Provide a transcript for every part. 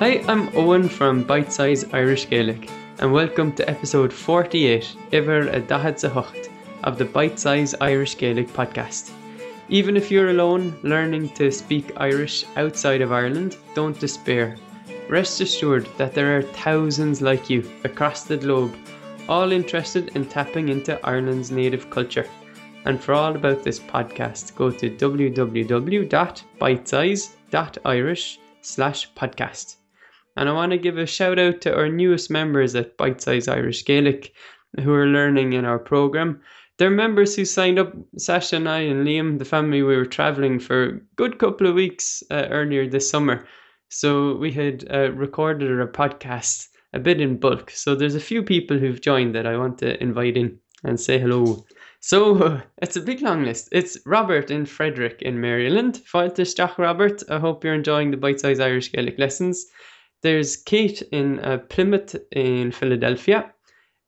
Hi, I'm Owen from Bite Size Irish Gaelic, and welcome to episode 48, Iver a Dahad Zahocht, of the Bite Size Irish Gaelic podcast. Even if you're alone learning to speak Irish outside of Ireland, don't despair. Rest assured that there are thousands like you across the globe, all interested in tapping into Ireland's native culture. And for all about this podcast, go to www.bitesize.irish slash podcast. And I want to give a shout out to our newest members at Bite Size Irish Gaelic who are learning in our program. They're members who signed up, Sasha and I and Liam, the family, we were traveling for a good couple of weeks uh, earlier this summer. So we had uh, recorded a podcast a bit in bulk. So there's a few people who've joined that I want to invite in and say hello. So it's a big long list. It's Robert in Frederick in Maryland. Fáilteach Robert. I hope you're enjoying the bite sized Irish Gaelic lessons. There's Kate in uh, Plymouth in Philadelphia,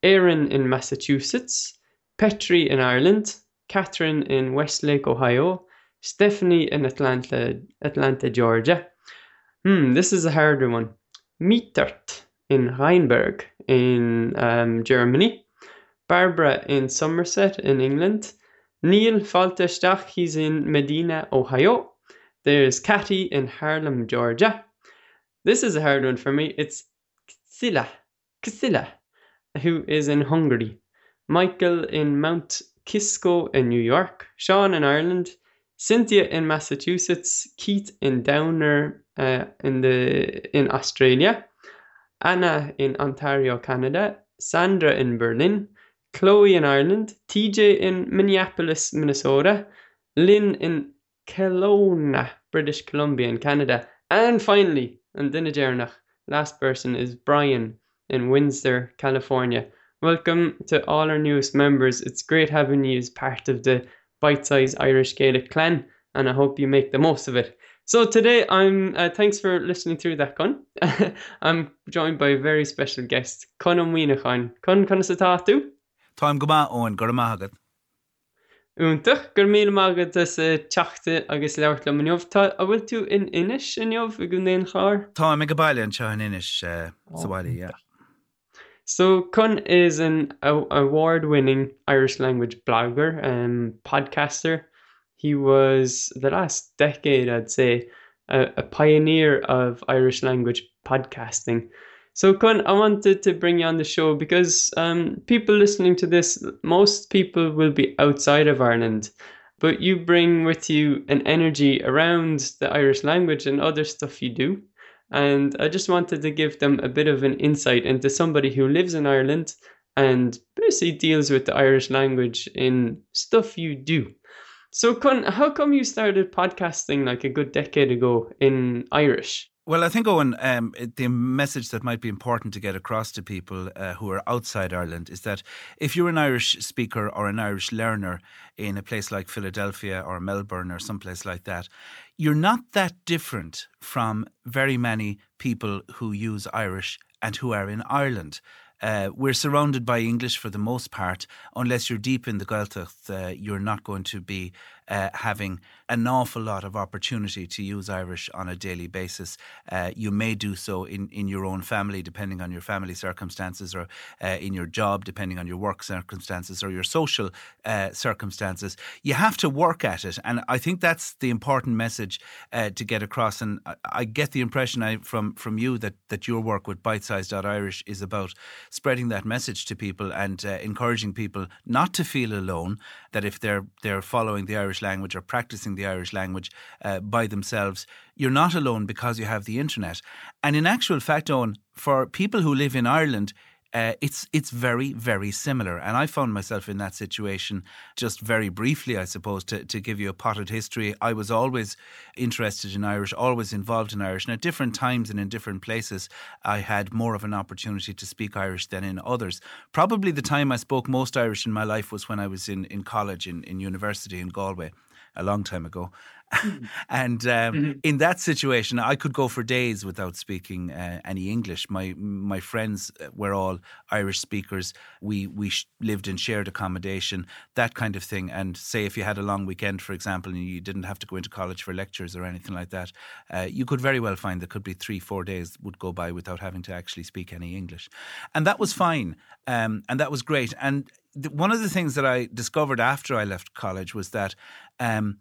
Aaron in Massachusetts, Petri in Ireland, Catherine in Westlake, Ohio, Stephanie in Atlanta, Atlanta, Georgia. Hmm, this is a harder one. Mietert in Rheinberg in um, Germany, Barbara in Somerset in England, Neil Falterstach, he's in Medina, Ohio. There's Catty in Harlem, Georgia. This is a hard one for me. It's Ksila, Ksila, who is in Hungary. Michael in Mount Kisco in New York. Sean in Ireland. Cynthia in Massachusetts. Keith in Downer uh, in the in Australia. Anna in Ontario, Canada. Sandra in Berlin. Chloe in Ireland. TJ in Minneapolis, Minnesota. Lynn in Kelowna, British Columbia in Canada. And finally, and Dinajernach. Last person is Brian in Windsor, California. Welcome to all our newest members. It's great having you as part of the Bite Size Irish Gaelic clan, and I hope you make the most of it. So today, I'm uh, thanks for listening through that, Con. I'm joined by a very special guest, Conn Ó Muíneacháin. Con, con sa tatu? Táim go óin gur maigad. Úntaach gur mí mágad sa teachta agus leirt le mneomh tá a bhfuil tú in inis inneomh a go néon chár? Tá me go bailile an seo in inis eh, oh, sahaile. So Kun is an award-winning Irish language blogger and podcaster. He was the last decade, I'd say, a, a pioneer of Irish language podcasting. So, Kun, I wanted to bring you on the show because um, people listening to this, most people will be outside of Ireland, but you bring with you an energy around the Irish language and other stuff you do. And I just wanted to give them a bit of an insight into somebody who lives in Ireland and basically deals with the Irish language in stuff you do. So, Kun, how come you started podcasting like a good decade ago in Irish? Well, I think, Owen, um, the message that might be important to get across to people uh, who are outside Ireland is that if you're an Irish speaker or an Irish learner in a place like Philadelphia or Melbourne or someplace like that, you're not that different from very many people who use Irish and who are in Ireland. Uh, we're surrounded by English for the most part. Unless you're deep in the Gaeltacht, uh, you're not going to be uh, having an awful lot of opportunity to use Irish on a daily basis. Uh, you may do so in, in your own family, depending on your family circumstances, or uh, in your job, depending on your work circumstances, or your social uh, circumstances. You have to work at it. And I think that's the important message uh, to get across. And I, I get the impression I, from, from you that, that your work with bitesize.irish is about spreading that message to people and uh, encouraging people not to feel alone, that if they're, they're following the Irish Irish language or practicing the Irish language uh, by themselves, you're not alone because you have the internet. And in actual fact, Owen, for people who live in Ireland, uh, it's it's very very similar, and I found myself in that situation just very briefly, I suppose, to, to give you a potted history. I was always interested in Irish, always involved in Irish, and at different times and in different places, I had more of an opportunity to speak Irish than in others. Probably the time I spoke most Irish in my life was when I was in, in college, in, in university in Galway, a long time ago. and um, mm-hmm. in that situation, I could go for days without speaking uh, any English. My my friends were all Irish speakers. We we sh- lived in shared accommodation, that kind of thing. And say if you had a long weekend, for example, and you didn't have to go into college for lectures or anything like that, uh, you could very well find there could be three four days would go by without having to actually speak any English, and that was fine, um, and that was great. And th- one of the things that I discovered after I left college was that. Um,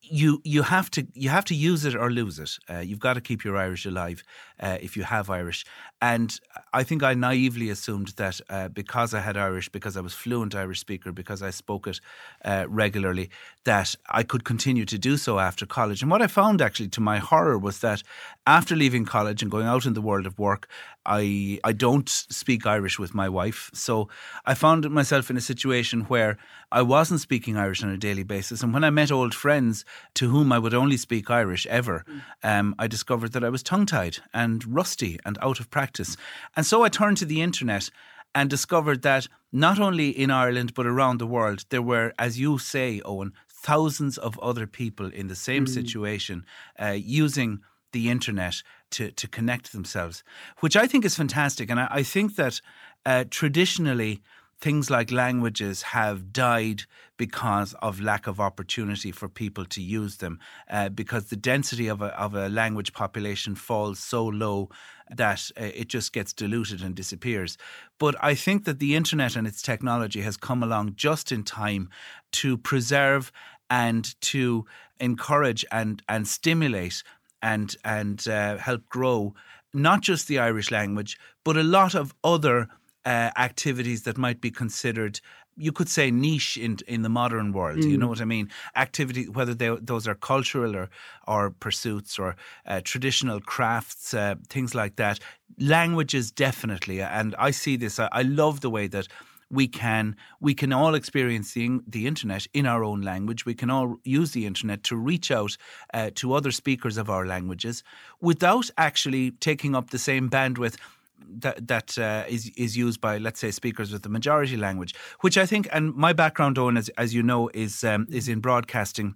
you you have to you have to use it or lose it. Uh, you've got to keep your Irish alive uh, if you have Irish. And I think I naively assumed that uh, because I had Irish, because I was fluent Irish speaker, because I spoke it uh, regularly, that I could continue to do so after college. And what I found actually, to my horror, was that after leaving college and going out in the world of work, I I don't speak Irish with my wife. So I found myself in a situation where I wasn't speaking Irish on a daily basis. And when I met old friends to whom I would only speak Irish ever, um, I discovered that I was tongue tied and rusty and out of practice. And so I turned to the internet and discovered that not only in Ireland but around the world, there were, as you say, Owen, thousands of other people in the same mm. situation uh, using the internet to, to connect themselves, which I think is fantastic. And I, I think that uh, traditionally, things like languages have died because of lack of opportunity for people to use them, uh, because the density of a, of a language population falls so low that uh, it just gets diluted and disappears. But I think that the internet and its technology has come along just in time to preserve and to encourage and, and stimulate and, and uh, help grow not just the Irish language, but a lot of other uh, activities that might be considered you could say niche in in the modern world. Mm. You know what I mean? Activity, whether they, those are cultural or or pursuits or uh, traditional crafts, uh, things like that. Languages definitely, and I see this. I, I, love the way that. We can we can all experience the, the internet in our own language. We can all use the internet to reach out uh, to other speakers of our languages without actually taking up the same bandwidth that that uh, is is used by let's say speakers with the majority language, which I think, and my background, Owen, as as you know, is um, is in broadcasting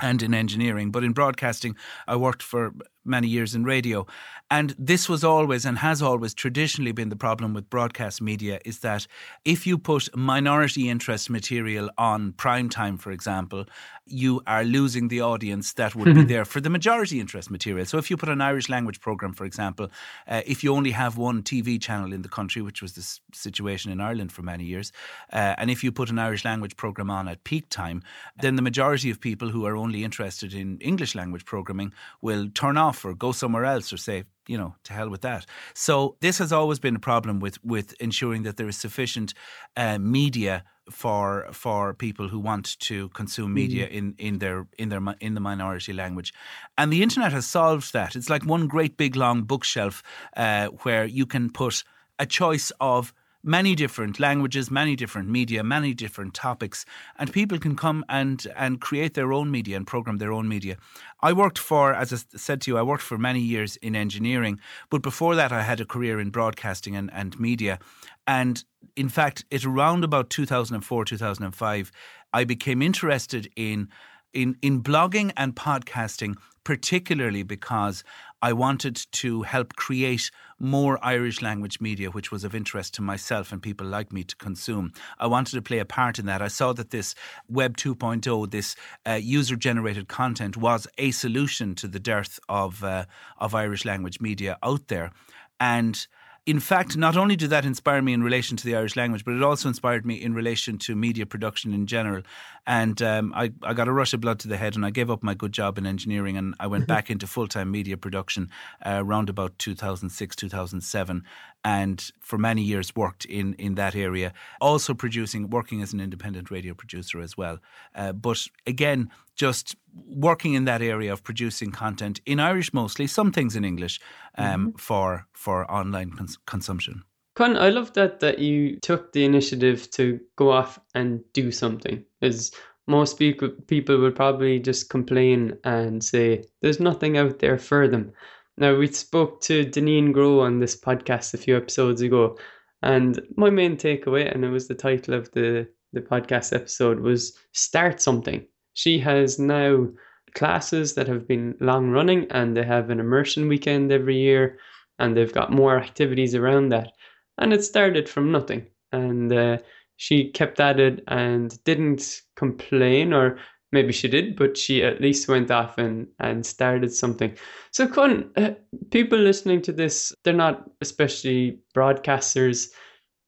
and in engineering. But in broadcasting, I worked for many years in radio. And this was always and has always traditionally been the problem with broadcast media is that if you put minority interest material on prime time, for example, you are losing the audience that would be there for the majority interest material. So if you put an Irish language program, for example, uh, if you only have one TV channel in the country, which was the situation in Ireland for many years, uh, and if you put an Irish language program on at peak time, then the majority of people who are only interested in English language programming will turn off off or go somewhere else or say, you know, to hell with that. So this has always been a problem with with ensuring that there is sufficient uh, media for for people who want to consume media mm. in in their in their in the minority language, and the internet has solved that. It's like one great big long bookshelf uh, where you can put a choice of many different languages, many different media, many different topics, and people can come and and create their own media and program their own media. I worked for, as I said to you, I worked for many years in engineering, but before that, I had a career in broadcasting and, and media. And in fact, it around about 2004, 2005, I became interested in in in blogging and podcasting particularly because I wanted to help create more Irish language media, which was of interest to myself and people like me to consume. I wanted to play a part in that. I saw that this Web 2.0, this uh, user generated content, was a solution to the dearth of, uh, of Irish language media out there. And in fact, not only did that inspire me in relation to the Irish language, but it also inspired me in relation to media production in general. And um, I, I got a rush of blood to the head and I gave up my good job in engineering and I went back into full time media production uh, around about 2006, 2007 and for many years worked in, in that area, also producing, working as an independent radio producer as well. Uh, but again, just working in that area of producing content in Irish mostly, some things in English um, mm-hmm. for for online cons- consumption. Con, I love that that you took the initiative to go off and do something. As most people people would probably just complain and say there's nothing out there for them. Now, we spoke to Deneen Grow on this podcast a few episodes ago, and my main takeaway, and it was the title of the, the podcast episode, was Start Something. She has now classes that have been long running and they have an immersion weekend every year and they've got more activities around that. And it started from nothing. And uh, she kept at it and didn't complain or maybe she did, but she at least went off and, and started something. So, Con, uh, people listening to this, they're not especially broadcasters.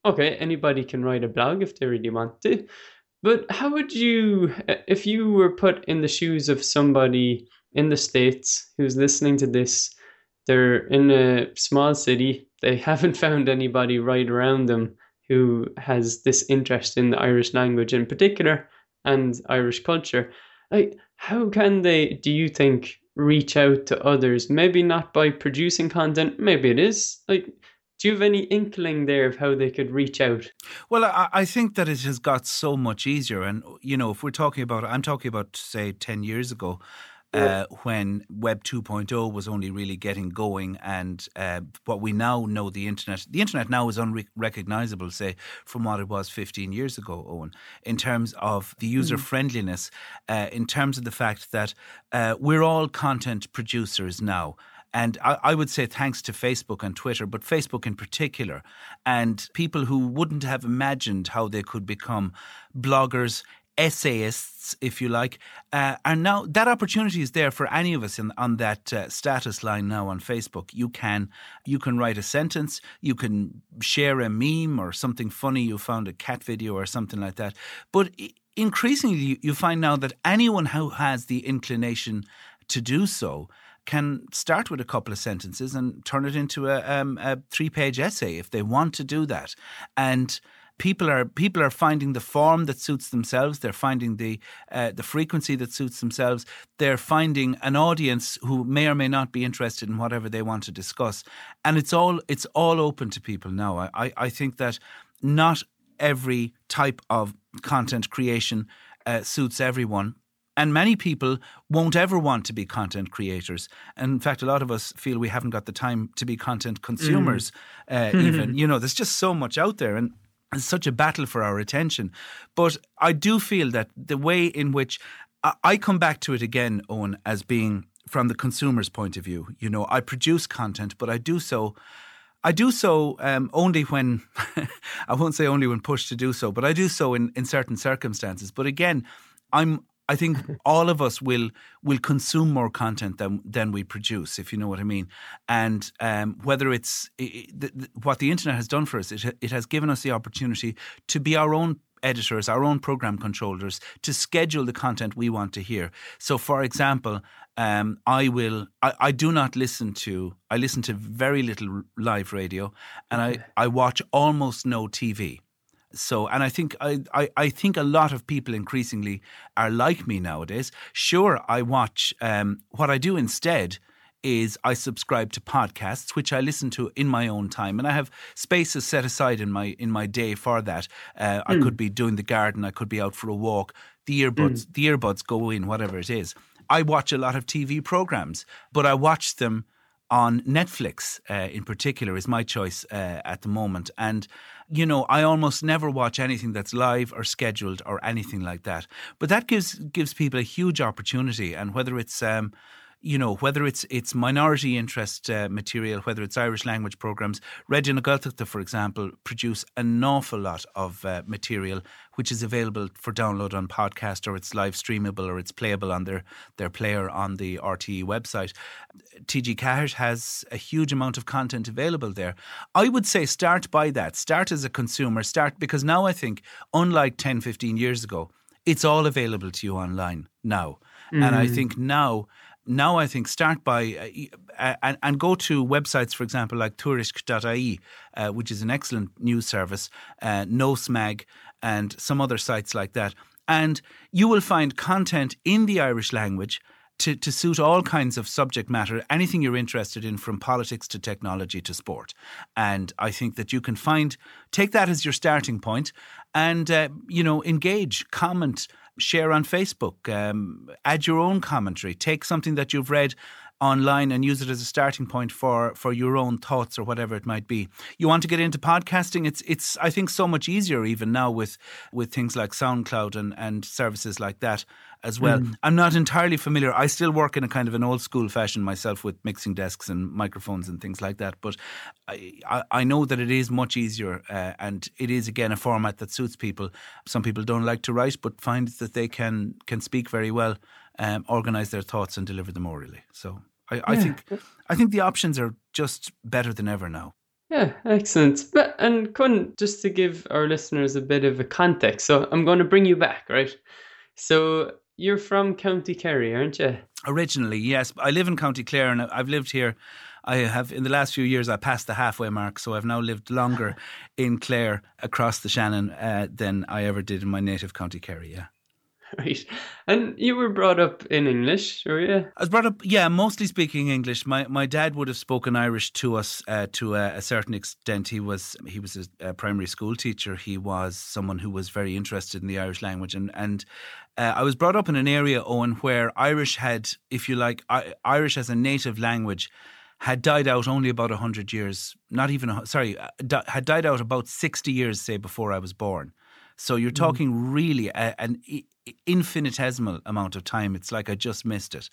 Okay, anybody can write a blog if they really want to. But how would you, uh, if you were put in the shoes of somebody in the States who's listening to this, they're in a small city, they haven't found anybody right around them who has this interest in the Irish language in particular and Irish culture. Like, how can they, do you think, reach out to others? Maybe not by producing content, maybe it is. Like, do you have any inkling there of how they could reach out? Well, I, I, think that it has got so much easier. And, you know, if we're talking about, I'm talking about, say, 10 years ago, uh, when Web 2.0 was only really getting going, and uh, what we now know the internet, the internet now is unrecognizable, say, from what it was 15 years ago, Owen, in terms of the user friendliness, uh, in terms of the fact that uh, we're all content producers now. And I, I, would say thanks to Facebook and Twitter, but Facebook in particular, and people who wouldn't have imagined how they could become bloggers, essayists, if you like, uh, and now that opportunity is there for any of us in, on that uh, status line now on Facebook. You can you can write a sentence, you can share a meme or something funny you found a cat video or something like that. But increasingly, you find now that anyone who has the inclination to do so can start with a couple of sentences and turn it into a, um, a three-page essay if they want to do that, and people are people are finding the form that suits themselves. They're finding the uh, the frequency that suits themselves. They're finding an audience who may or may not be interested in whatever they want to discuss, and it's all it's all open to people now. I I think that not every type of content creation uh, suits everyone. And many people won't ever want to be content creators. And in fact, a lot of us feel we haven't got the time to be content consumers, mm. uh, even. you know, there's just so much out there. And it's such a battle for our attention. But I do feel that the way in which I come back to it again, Owen, as being from the consumer's point of view. You know, I produce content, but I do so. I do so um, only when I won't say only when pushed to do so, but I do so in, in certain circumstances. But again, I'm I think all of us will will consume more content than than we produce, if you know what I mean. And um, whether it's it, the, what the internet has done for us, it it has given us the opportunity to be our own editors, our own program controllers, to schedule the content we want to hear. So, for example, um, I will. I, I, do not listen to. I listen to very little live radio, and I I watch almost no TV. So, and I think I, I, I, think a lot of people increasingly are like me nowadays. Sure, I watch. Um, what I do instead is I subscribe to podcasts, which I listen to in my own time, and I have spaces set aside in my in my day for that. Uh, mm. I hmm. could be doing the garden, I could be out for a walk. The earbuds, mm. the earbuds go in, whatever it is. I watch a lot of TV programs, but I watch them on Netflix uh, in particular is my choice uh, at the moment. And, you know, I almost never watch anything that's live or scheduled or anything like that. But that gives gives people a huge opportunity. And whether it's um, you know, whether it's it's minority interest uh, material, whether it's Irish language programs, Raidió na Gaeltachta, for example, produce an awful lot of uh, material which is available for download on podcast or it's live streamable or it's playable on their, their player on the RTE website. TG Ceathair has a huge amount of content available there. I would say start by that. Start as a consumer. Start because now I think, unlike 10, 15 years ago, it's all available to you online now. Mm. And I mm. think now now I think start by uh, and, and, go to websites, for example, like tuairisc.ie, uh, which is an excellent news service, uh, NoSmag, and some other sites like that. And you will find content in the Irish language to, to suit all kinds of subject matter, anything you're interested in, from politics to technology to sport. And I think that you can find, take that as your starting point and, uh, you know, engage, comment, share on Facebook, um, add your own commentary, take something that you've read online and use it as a starting point for for your own thoughts or whatever it might be. You want to get into podcasting? It's it's I think so much easier even now with with things like SoundCloud and and services like that. as well. Mm. I'm not entirely familiar. I still work in a kind of an old school fashion myself with mixing desks and microphones and things like that. But I, I know that it is much easier, uh, and it is again a format that suits people. Some people don't like to write, but find that they can can speak very well, um, organize their thoughts, and deliver them orally. So I, I think I think the options are just better than ever now. Yeah, excellent. But, and Kun, just to give our listeners a bit of a context, so I'm going to bring you back, right? So you're from County Kerry, aren't you? Originally, yes. I live in County Clare and I've lived here. I have, in the last few years, I passed the halfway mark. So I've now lived longer in Clare across the Shannon uh, than I ever did in my native County Kerry, yeah. Right. And you were brought up in English, were you? I was brought up, yeah, mostly speaking English. My my dad would have spoken Irish to us uh, to a, a, certain extent. He was he was a, a, primary school teacher. He was someone who was very interested in the Irish language, and and uh, I was brought up in an area, Owen, where Irish had, if you like, I, Irish as a native language had died out only about 100 years, not even, sorry, uh, had died out about 60 years, say, before I was born. So you're mm. talking mm. really a, an infinitesimal amount of time. It's like I just missed it.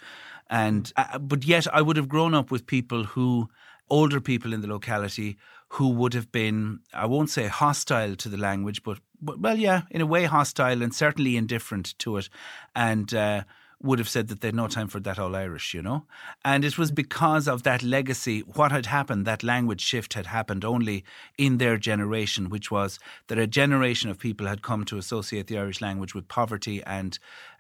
And, mm. uh, but yet I would have grown up with people who, older people in the locality, who would have been, I won't say hostile to the language, but, but well, yeah, in a way hostile and certainly indifferent to it. And, uh, would have said that they had no time for that all Irish, you know? And it was mm. because of that legacy, what had happened, that language shift had happened only in their generation, which was that a generation of people had come to associate the Irish language with poverty and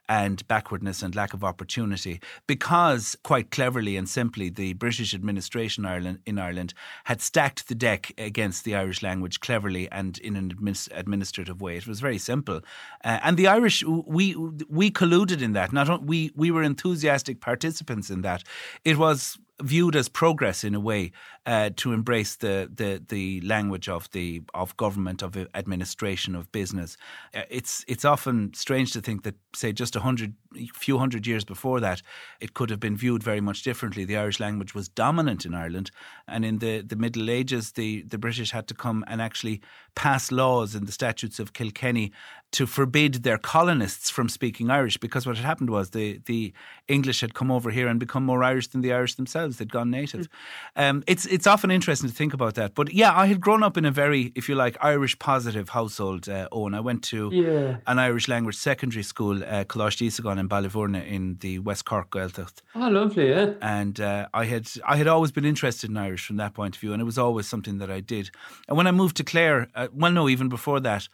and backwardness and lack of opportunity because quite cleverly and simply the British administration Ireland, in Ireland had stacked the deck against the Irish language cleverly and in an administrative way. It was very simple. Uh, and the Irish we we colluded in that. Not we we were enthusiastic participants in that. It was viewed as progress in a way uh, to embrace the, the the language of the of government of administration of business. Uh, it's it's often strange to think that say just a hundred few hundred years before that it could have been viewed very much differently. The Irish language was dominant in Ireland, and in the, the Middle Ages, the the British had to come and actually pass laws in the statutes of Kilkenny to forbid their colonists from speaking Irish because what had happened was the, the English had come over here and become more Irish than the Irish themselves. They'd gone native. Mm. Um, it's it's often interesting to think about that. But yeah, I had grown up in a very, if you like, Irish positive household. Uh, Owen, I went to yeah. an Irish language secondary school, uh, Íosagáin in Ballyvourney in the West Cork Gaeltacht. Oh, lovely, yeah. And uh, I had I had always been interested in Irish from that point of view, and it was always something that I did. And when I moved to Clare, uh, well, no, even before that,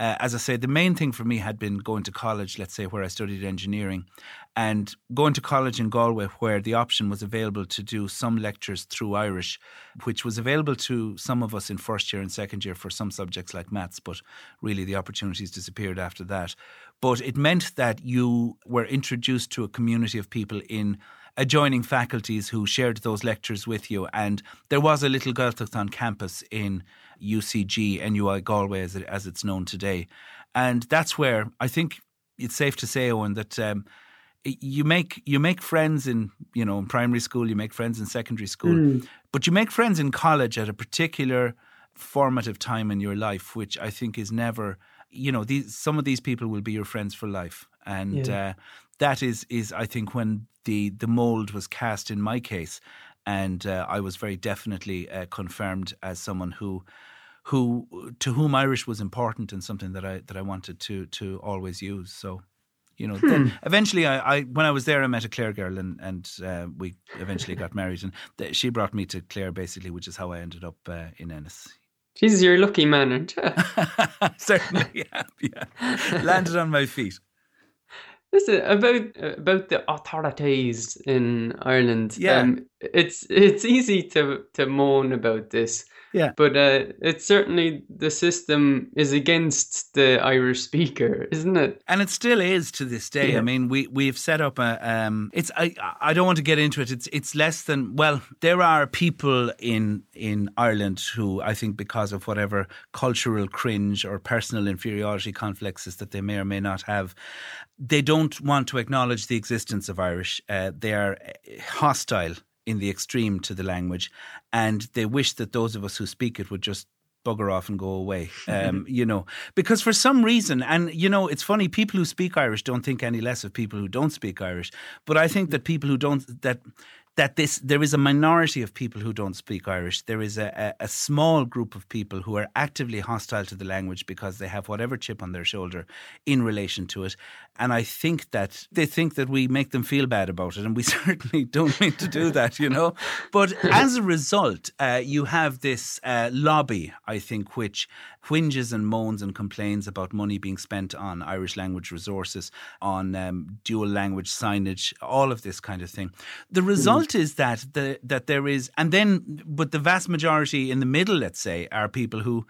uh, as I say, the main thing for me had been going to college, let's say, where I studied engineering, and going to college in Galway, where the option was available to do some lectures through Irish, which was available to some of us in first year and second year for some subjects like maths, but really the opportunities disappeared after that. But it meant that you were introduced to a community of people in adjoining faculties who shared those lectures with you. And there was a little Gaeltacht on campus in UCG, NUI Galway, as, it, as it's known today. And that's where I think it's safe to say, Owen, that um, you make you make friends in you know in primary school, you make friends in secondary school, mm. but you make friends in college at a particular formative time in your life, which I think is never. You know, these some of these people will be your friends for life, and yeah. uh, that is is I think when the the mold was cast in my case, and uh, I was very definitely uh, confirmed as someone who who to whom Irish was important and something that I that I wanted to to always use. So you know, hmm. then eventually, I, I, when I was there, I met a Clare girl, and and uh, we eventually got married, and th- she brought me to Clare, basically, which is how I ended up uh, in Ennis. Jesus, you're a lucky man, aren't you? Certainly, yeah, yeah. Landed on my feet. Listen about about the authorities in Ireland. Yeah, um, it's it's easy to to moan about this, yeah. But uh, it's certainly the system is against the Irish speaker, isn't it? And it still is to this day. Yeah. I mean, we we've set up a. Um, it's I I don't want to get into it. It's it's less than well. There are people in in Ireland who I think because of whatever cultural cringe or personal inferiority complexes that they may or may not have, they don't want to acknowledge the existence of Irish. Uh, they are uh, hostile in the extreme to the language, and they wish that those of us who speak it would just bugger off and go away. Um, you know, because for some reason, and you know, it's funny. People who speak Irish don't think any less of people who don't speak Irish, but I think that people who don't that that this there is a minority of people who don't speak Irish. There is a, a, a, small group of people who are actively hostile to the language because they have whatever chip on their shoulder in relation to it. And I think that they think that we make them feel bad about it, and we certainly don't mean to do that, you know. But as a result, uh, you have this uh, lobby, I think, which whinges and moans and complains about money being spent on Irish language resources, on um, dual language signage, all of this kind of thing. The result mm. is that the, that there is, and then, but the vast majority in the middle, let's say, are people who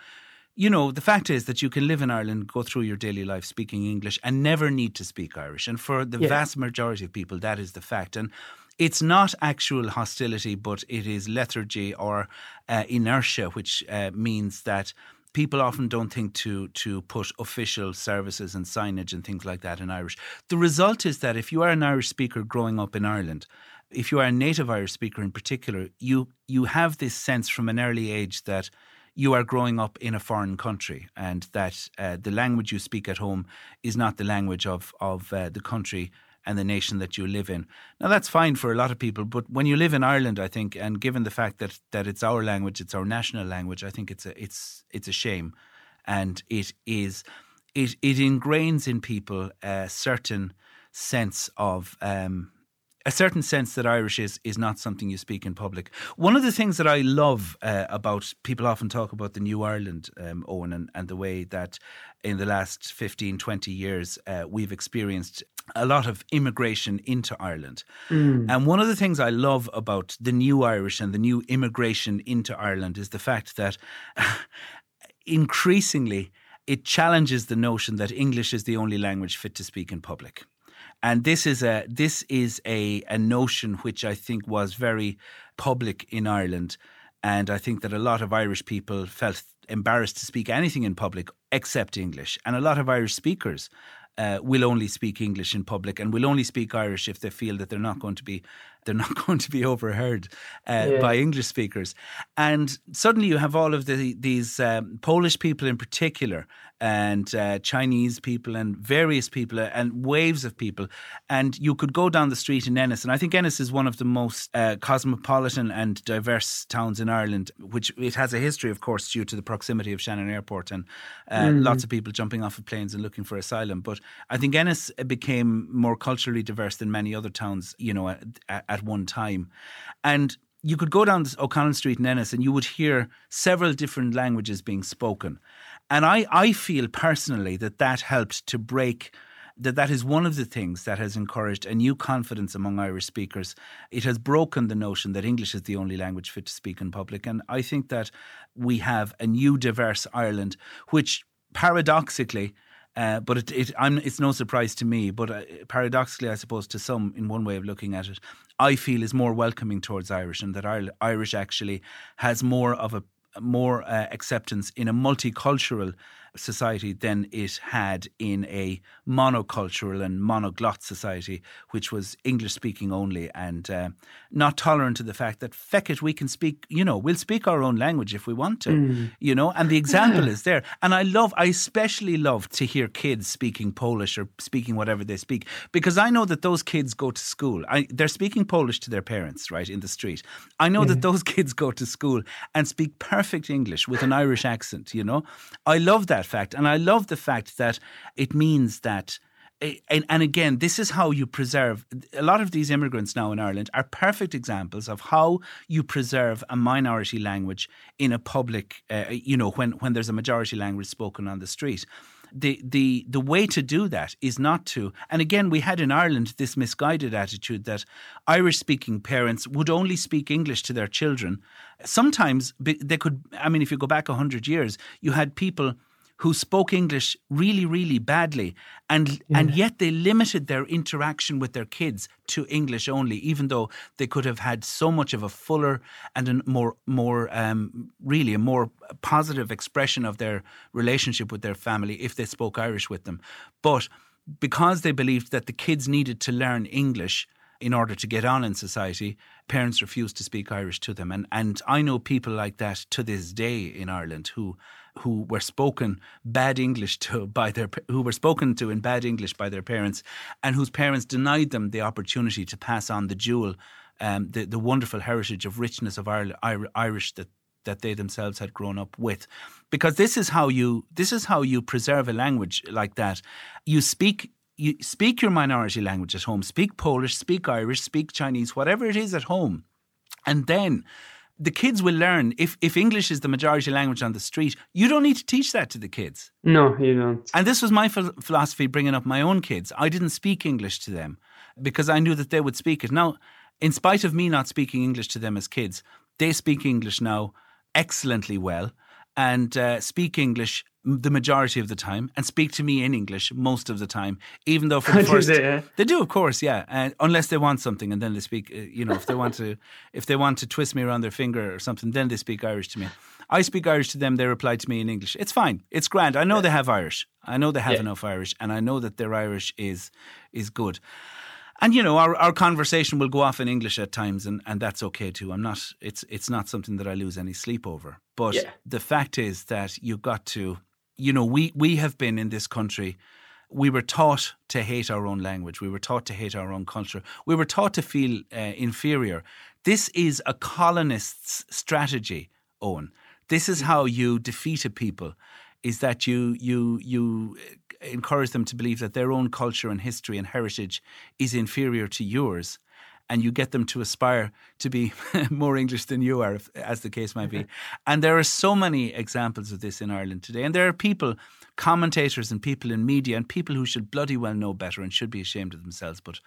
you know, the fact is that you can live in Ireland, go through your daily life speaking English, and never need to speak Irish. And for the yeah. vast majority of people, that is the fact. And it's not actual hostility, but it is lethargy or uh, inertia, which uh, means that people often don't think to to put official services and signage and things like that in Irish. The result is that if you are an Irish speaker growing up in Ireland, if you are a native Irish speaker in particular, you you have this sense from an early age that you are growing up in a foreign country and that uh, the language you speak at home is not the language of of uh, the country and the nation that you live in. Now that's fine for a lot of people, but when you live in Ireland, I think, and given the fact that that it's our language, it's our national language, I think it's a it's it's a shame, and it is it it ingrains in people a certain sense of um, a certain sense that Irish is is not something you speak in public. One of the things that I love uh, about people often talk about the New Ireland, um, Eoin, and, and the way that in the last 15, 20 years uh, we've experienced a lot of immigration into Ireland. Mm. And one of the things I love about the new Irish and the new immigration into Ireland is the fact that increasingly it challenges the notion that English is the only language fit to speak in public and this is a this is a a notion which I think was very public in Ireland, and I think that a lot of Irish people felt embarrassed to speak anything in public except English, and a lot of Irish speakers. Uh, will only speak English in public and will only speak Irish if they feel that they're not going to be they're not going to be overheard uh, yeah. by English speakers. And suddenly you have all of the, these um, Polish people in particular and uh, Chinese people and various people uh, and waves of people. And you could go down the street in Ennis, and I think Ennis is one of the most uh, cosmopolitan and diverse towns in Ireland, which it has a history, of course, due to the proximity of Shannon Airport and mm. lots of people jumping off of planes and looking for asylum. But I think Ennis became more culturally diverse than many other towns, you know, at, at one time. And you could go down O'Connell Street in Ennis and you would hear several different languages being spoken. And I, I feel personally that that helped to break that that is one of the things that has encouraged a new confidence among Irish speakers. It has broken the notion that English is the only language fit to speak in public. And I think that we have a new diverse Ireland, which paradoxically uh, but it, it, it's no surprise to me. But uh, paradoxically, I suppose to some, in one way of looking at it, I feel is more welcoming towards Irish, and that Irish actually has more of a more uh, acceptance in a multicultural society than it had in a monocultural and monoglot society, which was English speaking only and uh, not tolerant to the fact that, feck it, we can speak, you know, we'll speak our own language if we want to, mm. you know, and the example is there. And I love, I especially love to hear kids speaking Polish or speaking whatever they speak because I know that those kids go to school. I, they're speaking Polish to their parents, right, in the street. I know yeah. that those kids go to school and speak perfect English with an Irish accent, you know. I love that that fact. And I love the fact that it means that. And, and again, this is how you preserve. A lot of these immigrants now in Ireland are perfect examples of how you preserve a minority language in a public, uh, you know, when, when there's a majority language spoken on the street the the the way to do that is not to and again we had in Ireland this misguided attitude that Irish speaking parents would only speak English to their children sometimes they could I mean if you go back 100 years you had people who spoke English really, really badly, and yeah. and yet they limited their interaction with their kids to English only, even though they could have had so much of a fuller and a more more um, really a more positive expression of their relationship with their family if they spoke Irish with them, but because they believed that the kids needed to learn English in order to get on in society, parents refuse to speak Irish to them. And, and I know people like that to this day in Ireland who who were spoken bad English to by their who were spoken to in bad English by their parents, and whose parents denied them the opportunity to pass on the jewel, um, the the wonderful heritage of richness of Irish that that they themselves had grown up with because this is how you this is how you preserve a language like that you speak you speak your minority language at home speak polish speak irish speak chinese whatever it is at home and then the kids will learn if, if English is the majority language on the street, you don't need to teach that to the kids. No, you don't. And this was my philosophy bringing up my own kids. I didn't speak English to them because I knew that they would speak it. Now, in spite of me not speaking English to them as kids, they speak English now excellently well and uh, speak English the majority of the time and speak to me in English most of the time, even though for the first they, yeah? they do, of course, yeah, uh, unless they want something and then they speak. Uh, you know, if they want to, if they want to twist me around their finger or something, then they speak Irish to me. I speak Irish to them; they reply to me in English. It's fine. It's grand. I know yeah. they have Irish. I know they have yeah. enough Irish, and I know that their Irish is is good. And you know, our, our conversation will go off in English at times, and, and that's okay too. I'm not. It's it's not something that I lose any sleep over. But the fact is that you've got to you know, we, we have been in this country, we were taught to hate our own language. We were taught to hate our own culture. We were taught to feel uh, inferior. This is a colonist's strategy, Owen. This is how you defeat a people, is that you, you, you encourage them to believe that their own culture and history and heritage is inferior to yours and you get them to aspire to be more English than you are, as the case might be. and there are so many examples of this in Ireland today. And there are people, commentators and people in media, and people who should bloody well know better and should be ashamed of themselves. But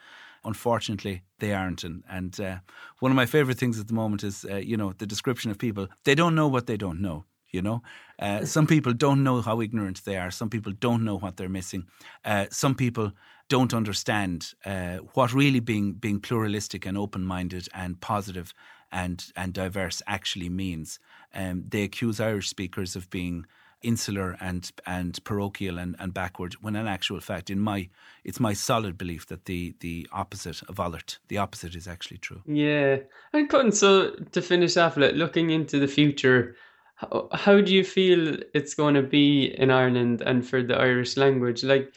unfortunately, they aren't. And, and uh, one of my favourite things at the moment is, uh, you know, the description of people. They don't know what they don't know you know? Uh, some people don't know how ignorant they are. Some people don't know what they're missing. Uh, some people don't understand uh, what really being being pluralistic and open minded and positive and and diverse actually means. Um, they accuse Irish speakers of being insular and and parochial and, and backward when in actual fact in my it's my solid belief that the the opposite of alert the opposite is actually true. Yeah. And so to finish off looking into the future how, how do you feel it's going to be in Ireland and for the Irish language like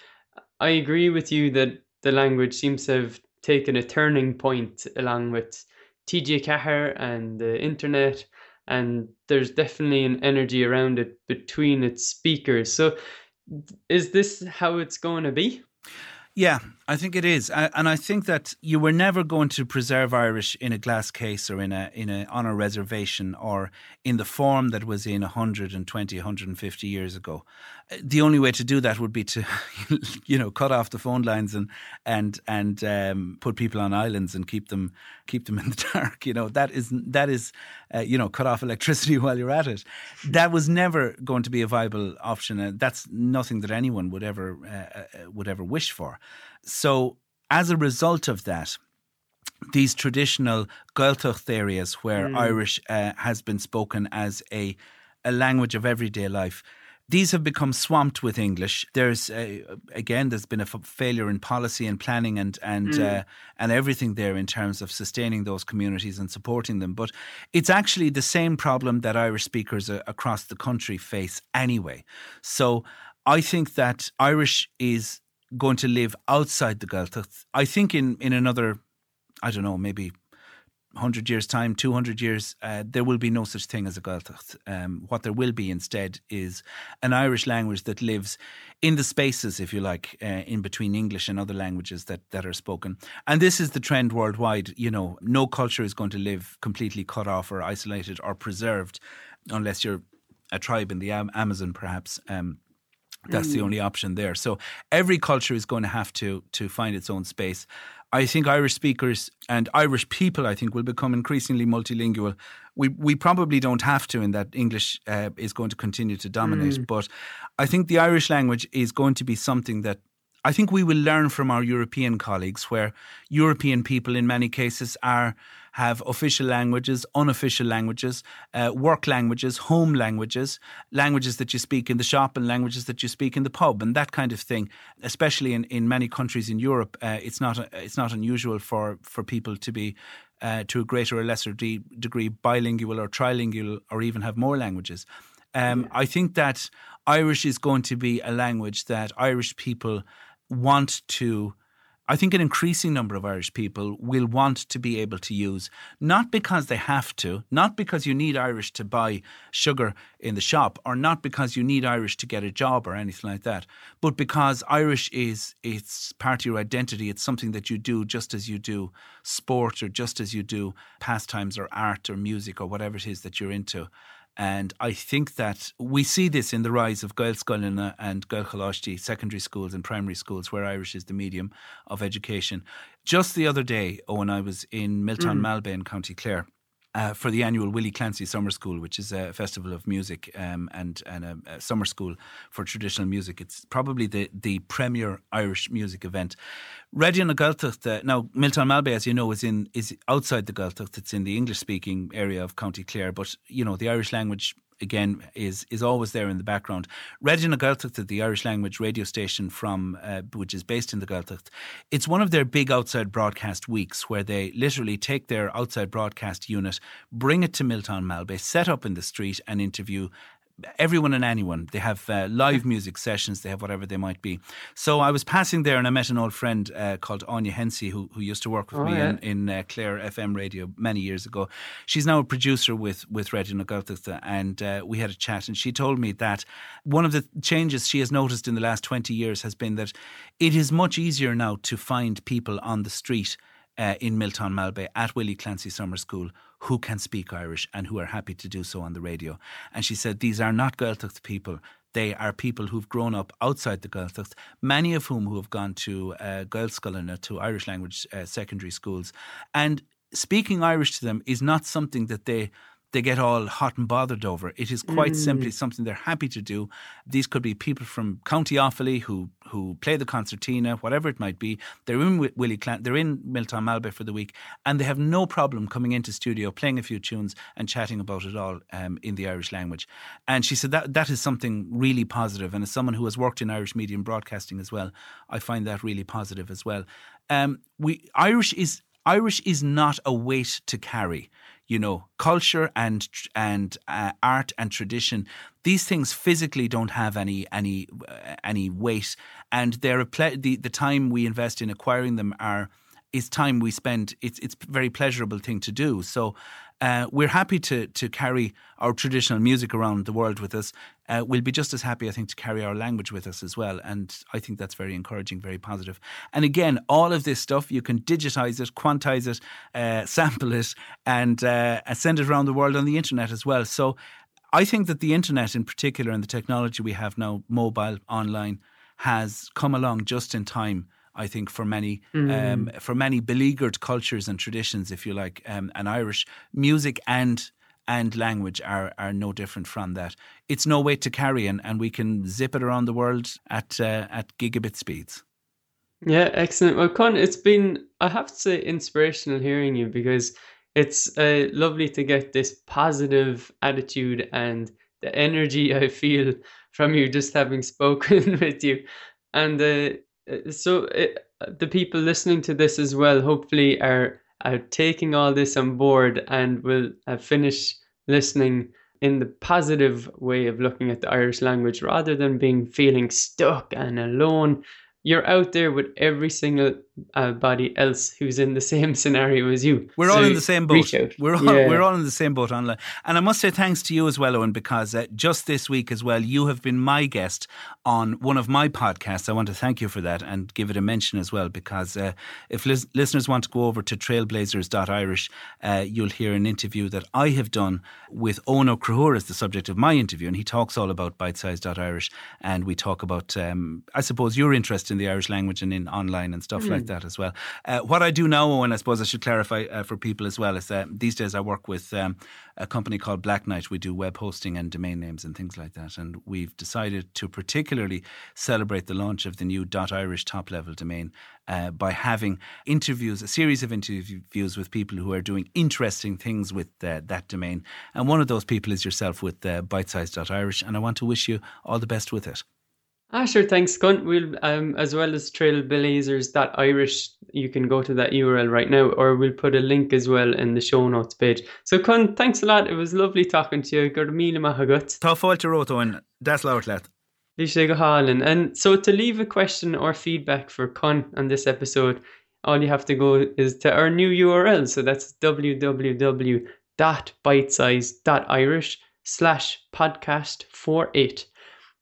I agree with you that the language seems to have taken a turning point along with TG Ceathair and the internet, and there's definitely an energy around it between its speakers. So, is this how it's going to be? Yeah, I think it is, and I think that you were never going to preserve Irish in a glass case or in a in a on a reservation or in the form that was in 120, 150 years ago. The only way to do that would be to, you know, cut off the phone lines and and and um, put people on islands and keep them keep them in the dark. You know, that is that is, uh, you know, cut off electricity while you're at it. That was never going to be a viable option, and that's nothing that anyone would ever uh, uh would ever wish for. So, as a result of that, these traditional Gaeltacht areas where mm. Irish uh, has been spoken as a, a language of everyday life, these have become swamped with English. There's uh, again, there's been a f- failure in policy and planning and and mm. uh, and everything there in terms of sustaining those communities and supporting them. But it's actually the same problem that Irish speakers uh, across the country face anyway. So I think that Irish is going to live outside the Gaeltacht. I think in, in another, I don't know, maybe 100 years' time, 200 years, uh, there will be no such thing as a Gaeltacht. Um, what there will be instead is an Irish language that lives in the spaces, if you like, uh, in between English and other languages that, that are spoken. And this is the trend worldwide. You know, no culture is going to live completely cut off or isolated or preserved unless you're a tribe in the Amazon, perhaps. Um, that's mm. the only option there. So every culture is going to have to to find its own space. I think Irish speakers and Irish people, I think, will become increasingly multilingual. We we probably don't have to, in that English uh, is going to continue to dominate. Mm. But I think the Irish language is going to be something that I think we will learn from our European colleagues, where European people, in many cases, are have official languages, unofficial languages, uh, work languages, home languages, languages that you speak in the shop and languages that you speak in the pub, and that kind of thing. Especially in, in many countries in Europe, uh, it's not it's not unusual for for people to be uh, to a greater or lesser de- degree bilingual or trilingual or even have more languages. Um. I think that Irish is going to be a language that Irish people want to I think an increasing number of Irish people will want to be able to use, not because they have to, not because you need Irish to buy sugar in the shop, or not because you need Irish to get a job or anything like that, but because Irish is it's part of your identity. It's something that you do just as you do sport or just as you do pastimes or art or music or whatever it is that you're into. And I think that we see this in the rise of Gaelscoileanna and Gaelcholáiste secondary schools and primary schools where Irish is the medium of education. Just the other day, when I was in Milltown mm. Malbay in County Clare, uh, for the annual Willie Clancy Summer School, which is a festival of music um, and, and a, a, summer school for traditional music. It's probably the, the premier Irish music event. Raidió na Gaeltachta, uh, now Milltown Malbay, as you know, is in is outside the Gaeltacht. It's in the English speaking area of County Clare, but you know the Irish language again is is always there in the background. Raidió na Gaeltachta, the Irish language radio station from uh, which is based in the Gaeltacht, it's one of their big outside broadcast weeks where they literally take their outside broadcast unit, bring it to Milltown Malbay, set up in the street and interview everyone and anyone. They have uh, live music sessions. They have whatever they might be. So I was passing there and I met an old friend uh, called Áine Hensey who, who used to work with oh, me yeah. in, in uh, Clare FM radio many years ago. She's now a producer with with Raidió na Gaeltachta and uh, we had a chat and she told me that one of the changes she has noticed in the last 20 years has been that it is much easier now to find people on the street uh, in Milltown Malbay at Willie Clancy Summer School who can speak Irish and who are happy to do so on the radio. And she said these are not Gaeltacht people. They are people who've grown up outside the Gaeltacht, many of whom who have gone to uh, Gaelscoileanna, to Irish language uh, secondary schools. And speaking Irish to them is not something that they they get all hot and bothered over. It is quite mm. simply something they're happy to do. These could be people from County Offaly who who play the concertina, whatever it might be. They're in Willie Clan, they're in Milltown Malbay for the week, and they have no problem coming into studio, playing a few tunes, and chatting about it all um, in the Irish language. And she said that that is something really positive. And as someone who has worked in Irish media and broadcasting as well, I find that really positive as well. Um, we Irish is Irish is not a weight to carry you know, culture and and uh, art and tradition. These things physically don't have any any uh, any weight, and they're a ple- the the time we invest in acquiring them are is time we spend. It's it's a very pleasurable thing to do. So uh, we're happy to to carry our traditional music around the world with us. Uh, we'll be just as happy, I think, to carry our language with us as well. And I think that's very encouraging, very positive. And again, all of this stuff you can digitize it, quantize it, uh, sample it, and uh, send it around the world on the internet as well. So I think that the internet, in particular, and the technology we have now, mobile, online, has come along just in time I think for many mm. um, for many beleaguered cultures and traditions, if you like, um, and Irish music and and language are are no different from that. It's no weight to carry, and, and we can zip it around the world at uh, at gigabit speeds. Yeah, excellent. Well, Conn, it's been I have to say inspirational hearing you because it's uh, lovely to get this positive attitude and the energy I feel from you just having spoken with you, and uh, uh, so it, uh, the people listening to this as well hopefully are are taking all this on board and will uh, finish listening in the positive way of looking at the Irish language rather than being feeling stuck and alone. You're out there with every single uh, body else who's in the same scenario as you. We're so all in the same boat. We're all, yeah. we're all in the same boat online. And I must say thanks to you as well, Eoin, because uh, just this week as well, you have been my guest on one of my podcasts. I want to thank you for that and give it a mention as well, because uh, if lis- listeners want to go over to trailblazers.irish, uh, you'll hear an interview that I have done with Eoin Ó Conchúir as the subject of my interview. And he talks all about bitesize.irish. And we talk about, um, I suppose, your interest in the Irish language and in online and stuff mm. like appreciate that as well. Uh, what I do now, and I suppose I should clarify uh, for people as well, is that these days I work with um, a company called Blacknight. We do web hosting and domain names and things like that. And we've decided to particularly celebrate the launch of the new .irish top level domain uh, by having interviews, a series of interviews with people who are doing interesting things with uh, that domain. And one of those people is yourself with uh, bitesize.irish. And I want to wish you all the best with it. Ah, sure. Thanks, Conn. We'll um, as well as trailblazers.irish. You can go to that URL right now, or we'll put a link as well in the show notes page. So, Conn, thanks a lot. It was lovely talking to you. Gur míle maithagat. Tá fáilte rótóin, das leirlet. Bhí sé go hálinn. And so to leave a question or feedback for Conn on this episode, all you have to go is to our new URL. So that's www.bitesize.irish slash podcast 48.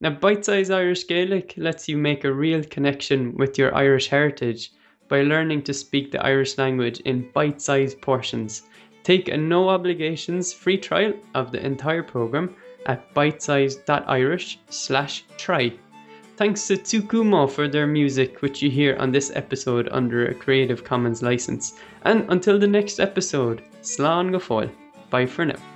Now, Bite Size Irish Gaelic lets you make a real connection with your Irish heritage by learning to speak the Irish language in bite sized portions. Take a no obligations free trial of the entire program at bitesize.irish slash try. Thanks to Tsukumo for their music, which you hear on this episode under a Creative Commons license. And until the next episode, Slán go Bye for now.